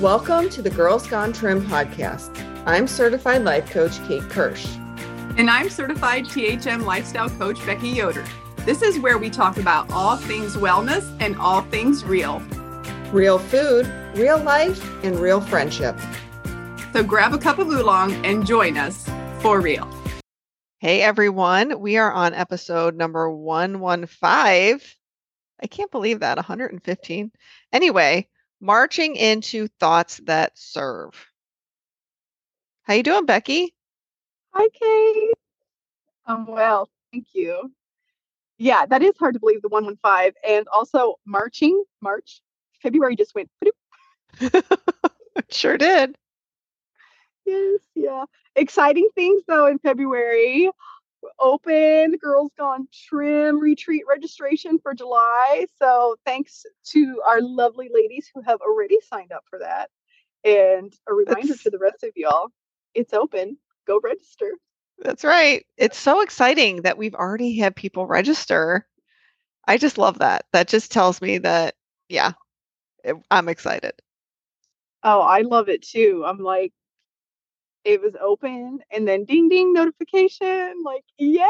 Welcome to the Girls Gone Trim podcast. I'm certified life coach Kate Kirsch. And I'm certified THM lifestyle coach Becky Yoder. This is where we talk about all things wellness and all things real. Real food, real life, and real friendship. So grab a cup of oolong and join us for real. Hey everyone, we are on episode number 115. I can't believe that 115. Anyway, marching into thoughts that serve. How you doing, Becky? Hi, Kate. I'm well, thank you. Yeah, that is hard to believe the 115 and also marching, March, February just went. sure did. Yes, yeah. Exciting things though in February. Open Girls Gone Trim retreat registration for July. So thanks to our lovely ladies who have already signed up for that. And a reminder That's... to the rest of y'all, it's open. Go register. That's right. It's so exciting that we've already had people register. I just love that. That just tells me that, yeah, eh, I'm excited. Oh, I love it too. I'm like, it was open and then ding ding notification like yay!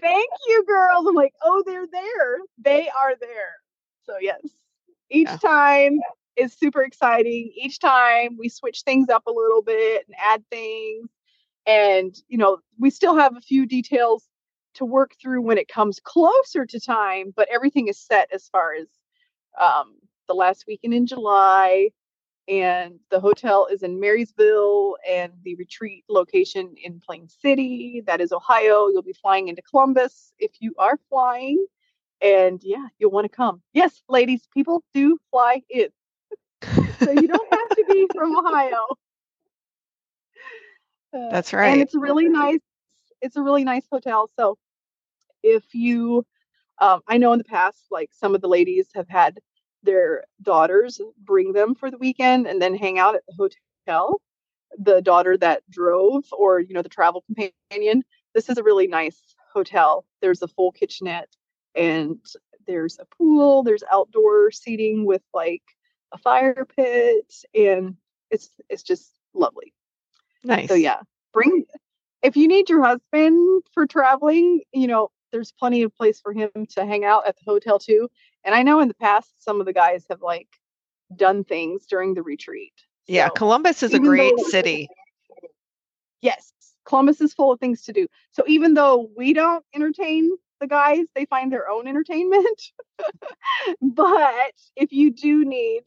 Thank you girls. I'm like oh they're there. They are there. So yes each yeah. time is super exciting. Each time we switch things up a little bit and add things and you know we still have a few details to work through when it comes closer to time but everything is set as far as um, the last weekend in july and the hotel is in Marysville and the retreat location in Plain City. That is Ohio. You'll be flying into Columbus if you are flying. And yeah, you'll want to come. Yes, ladies, people do fly in. so you don't have to be from Ohio. Uh, That's right. And it's really nice. It's a really nice hotel. So if you, um, I know in the past, like some of the ladies have had their daughters bring them for the weekend and then hang out at the hotel. The daughter that drove or you know the travel companion this is a really nice hotel. There's a full kitchenette and there's a pool there's outdoor seating with like a fire pit and it's it's just lovely. Nice. so yeah bring if you need your husband for traveling you know there's plenty of place for him to hang out at the hotel too and I know in the past some of the guys have like done things during the retreat. So yeah, Columbus is a great though, city. Yes, Columbus is full of things to do. So even though we don't entertain the guys, they find their own entertainment. but if you do need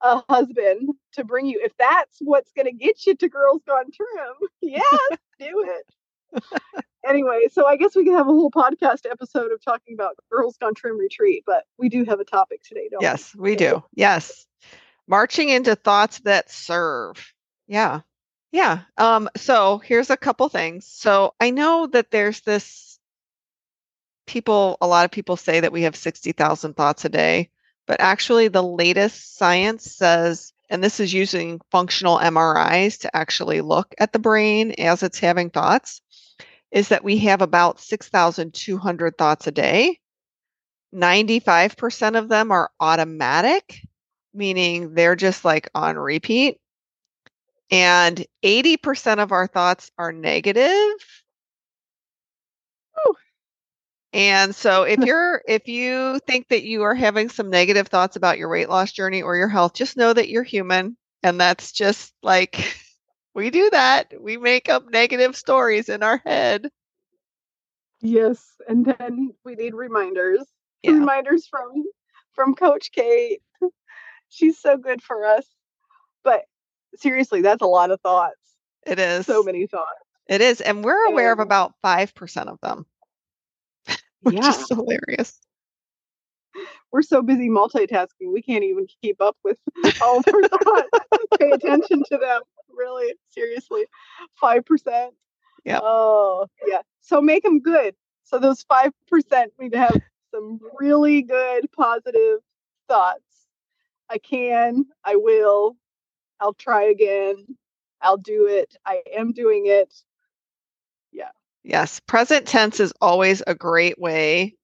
a husband to bring you, if that's what's going to get you to Girls Gone Trim, yes, do it anyway, so I guess we could have a whole podcast episode of talking about Girls Gone Trim Retreat, but we do have a topic today, don't yes, we? Yes, we do. Yes. Marching into thoughts that serve. Yeah. Yeah. Um, so here's a couple things. So I know that there's this people, a lot of people say that we have 60,000 thoughts a day, but actually the latest science says, and this is using functional MRIs to actually look at the brain as it's having thoughts is that we have about 6,200 thoughts a day. 95% of them are automatic, meaning they're just like on repeat. And 80% of our thoughts are negative. And so if you're if you think that you are having some negative thoughts about your weight loss journey or your health, just know that you're human and that's just like we do that. We make up negative stories in our head. Yes, and then we need reminders. Yeah. Reminders from from Coach Kate. She's so good for us. But seriously, that's a lot of thoughts. It is. So many thoughts. It is, and we're aware and, of about 5% of them. Which yeah. is hilarious. We're so busy multitasking, we can't even keep up with all of our thoughts. Pay attention to them really, seriously. 5%. Yeah. Oh, yeah. So make them good. So those 5% need to have some really good positive thoughts. I can, I will, I'll try again, I'll do it, I am doing it. Yeah. Yes. Present tense is always a great way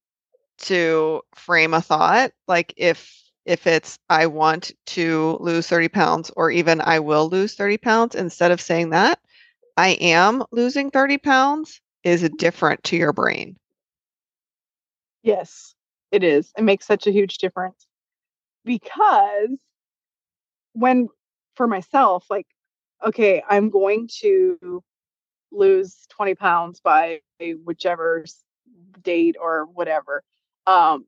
to frame a thought. Like if if it's I want to lose 30 pounds or even I will lose 30 pounds, instead of saying that, I am losing 30 pounds is mm-hmm. different to your brain. Yes, it is. It makes such a huge difference because when for myself, like, okay, I'm going to lose 20 pounds by whichever date or whatever. Um,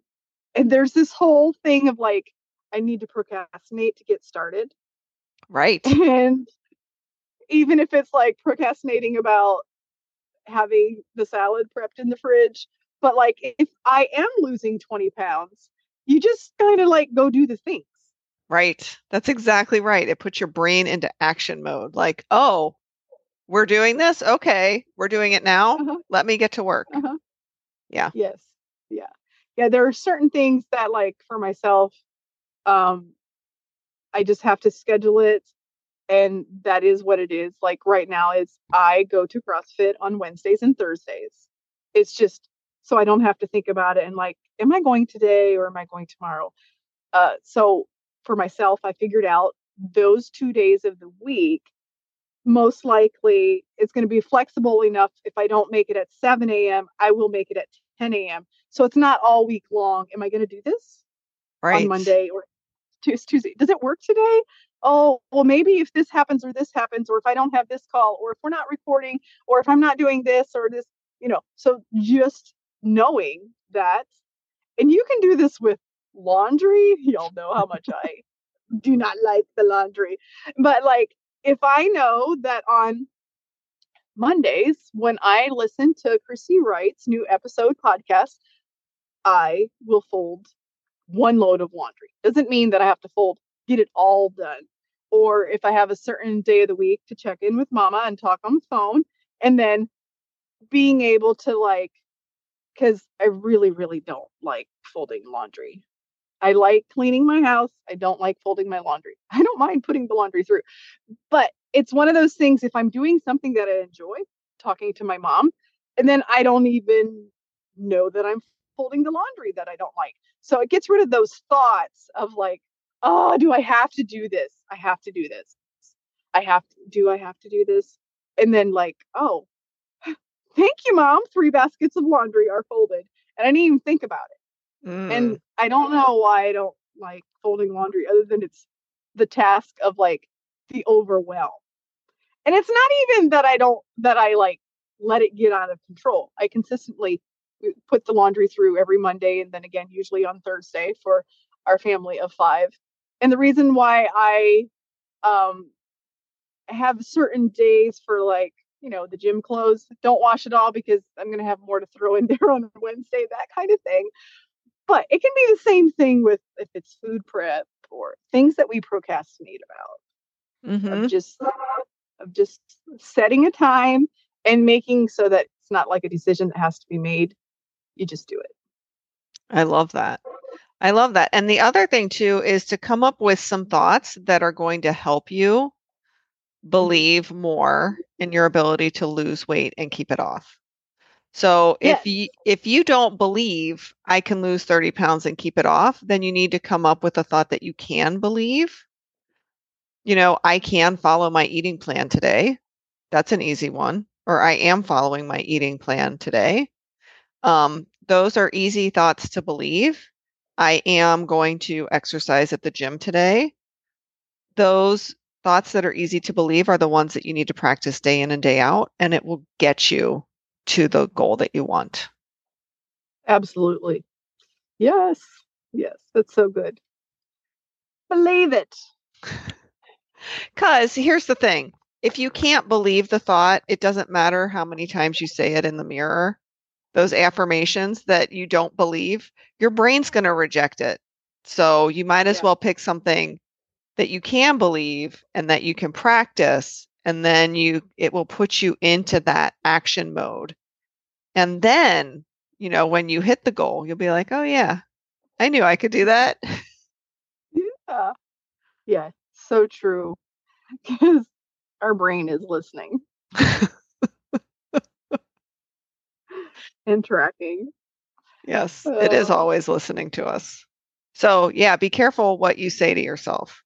and there's this whole thing of like, I need to procrastinate to get started. Right. And even if it's like procrastinating about having the salad prepped in the fridge, but like if I am losing 20 pounds, you just kind of like go do the things. Right. That's exactly right. It puts your brain into action mode. Like, oh, we're doing this. Okay, we're doing it now. Uh-huh. Let me get to work. Uh-huh. Yeah. Yes. Yeah. Yeah. There are certain things that, like, for myself, um, I just have to schedule it. And that is what it is. Like right now is I go to CrossFit on Wednesdays and Thursdays. It's just so I don't have to think about it and like, am I going today or am I going tomorrow? Uh, so for myself, I figured out those two days of the week most likely it's going to be flexible enough. If I don't make it at 7 a.m., I will make it at 10 a.m. So it's not all week long. Am I going to do this right. on Monday or Tuesday? Does it work today? Oh, well, maybe if this happens or this happens, or if I don't have this call, or if we're not recording, or if I'm not doing this or this, you know. So just knowing that, and you can do this with laundry. Y'all know how much I do not like the laundry, but like if I know that on Mondays, when I listen to Chrissy Wright's new episode podcast, I will fold one load of laundry. Doesn't mean that I have to fold, get it all done. Or if I have a certain day of the week to check in with mama and talk on the phone, and then being able to like, because I really, really don't like folding laundry. I like cleaning my house. I don't like folding my laundry. I don't mind putting the laundry through. But it's one of those things if I'm doing something that I enjoy, talking to my mom, and then I don't even know that I'm folding the laundry that I don't like. So it gets rid of those thoughts of like, oh, do I have to do this? I have to do this. I have to do I have to do this? And then like, oh, thank you, mom. Three baskets of laundry are folded. And I didn't even think about it. Mm. And I don't know why I don't like folding laundry other than it's the task of like the overwhelm. And it's not even that I don't that I like let it get out of control. I consistently uh, put the laundry through every Monday and then again usually on Thursday for our family of 5. And the reason why I um have certain days for like you know the gym clothes don't wash it all because i'm going to have more to throw in there on wednesday that kind of thing but it can be the same thing with if it's food prep or things that we procrastinate about. Mm-hmm. Of just of just setting a time and making so that it's not like a decision that has to be made. You just do it. I love that. I love that. And the other thing too is to come up with some thoughts that are going to help you believe more in your ability to lose weight and keep it off. So if you if you don't believe I can lose 30 pounds and keep it off, then you need to come up with a thought that you can believe. You know, I can follow my eating plan today. That's an easy one. Or I am following my eating plan today. Um, those are easy thoughts to believe. I am going to exercise at the gym today. Those thoughts that are easy to believe are the ones that you need to practice day in and day out, and it will get you to the goal that you want. Absolutely. Yes. Yes. That's so good. Believe it. Because here's the thing if you can't believe the thought, it doesn't matter how many times you say it in the mirror, those affirmations that you don't believe, your brain's going to reject it. So you might as Yeah. well pick something that you can believe and that you can practice and then you it will put you into that action mode. And then, you know, when you hit the goal, you'll be like, "Oh yeah, I knew I could do that." Yeah. Yeah. So true. Because our brain is listening and tracking. Yes, it is always listening to us. So, yeah, be careful what you say to yourself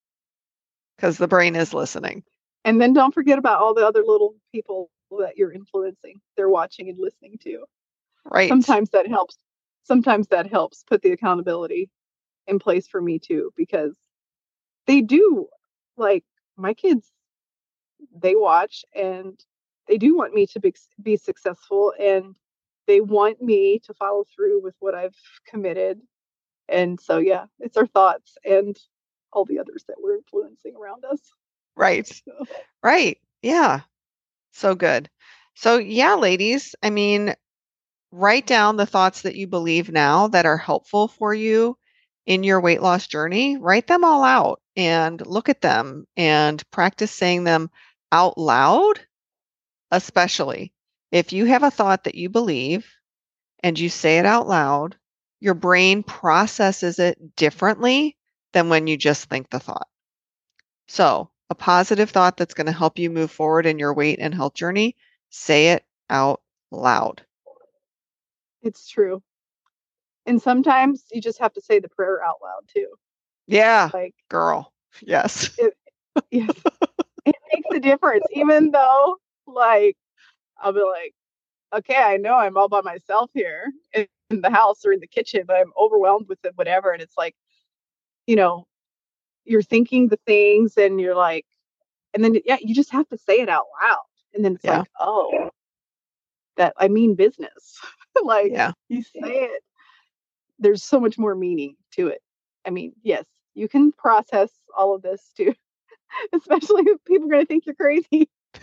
because the brain is listening. And then don't forget about all the other little people that you're influencing. They're watching and listening to. Right. Sometimes that helps. Sometimes that helps put the accountability in place for me too, because they do like my kids, they watch and they do want me to be, be successful and they want me to follow through with what I've committed. And so, yeah, it's our thoughts and all the others that we're influencing around us. Right. So, Right. Yeah. So good. So, yeah, ladies, I mean, write down the thoughts that you believe now that are helpful for you in your weight loss journey. Write them all out and look at them and practice saying them out loud, especially if you have a thought that you believe and you say it out loud, your brain processes it differently than when you just think the thought. So, a positive thought that's going to help you move forward in your weight and health journey, say it out loud. it's true. And sometimes you just have to say the prayer out loud too. Yeah, Like, girl. Yes. yes, it makes a difference, even though, like, I'll be like, okay, I know I'm all by myself here in, in the house or in the kitchen, but I'm overwhelmed with it, whatever. And it's like, you know, you're thinking the things and you're like, and then, yeah, you just have to say it out loud. And then it's Yeah. like, oh, that I mean business. like, Yeah. you say it, there's so much more meaning to it. I mean, yes, you can process all of this too, especially if people are going to think you're crazy.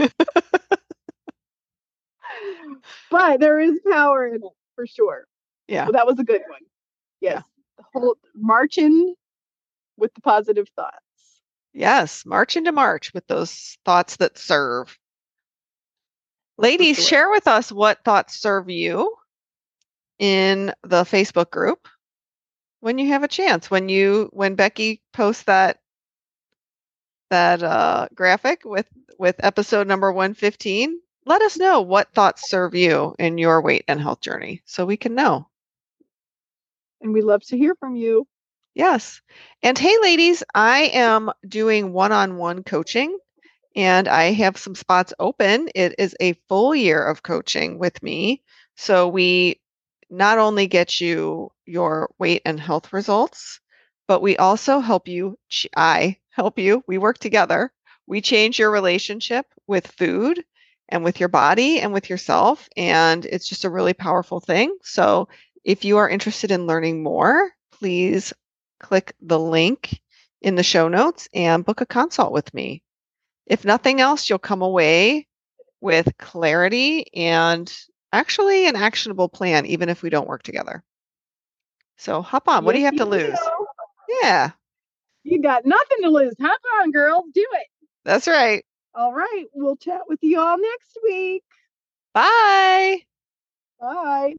but there is power in it for sure. Yeah. So that was a good one. Yes. The whole marching with the positive thoughts. Yes. March into March with those thoughts that serve. Ladies, sure. share with us what thoughts serve you in the Facebook group when you have a chance. When you when Becky posts that that uh, graphic with with episode number 115, let us know what thoughts serve you in your weight and health journey so we can know. And we love to hear from you. Yes. And hey, ladies, I am doing one on one coaching and I have some spots open. It is a full year of coaching with me. So we not only get you your weight and health results, but we also help you. I help you. We work together. We change your relationship with food and with your body and with yourself. And it's just a really powerful thing. So if you are interested in learning more, please click the link in the show notes and book a consult with me. If nothing else, you'll come away with clarity and actually an actionable plan, even if we don't work together. So hop on. What do you Yes, have to lose? Yeah, You got nothing to lose. Hop on, girls. Do it. that's right. All right. We'll chat with you all next week. Bye. Bye.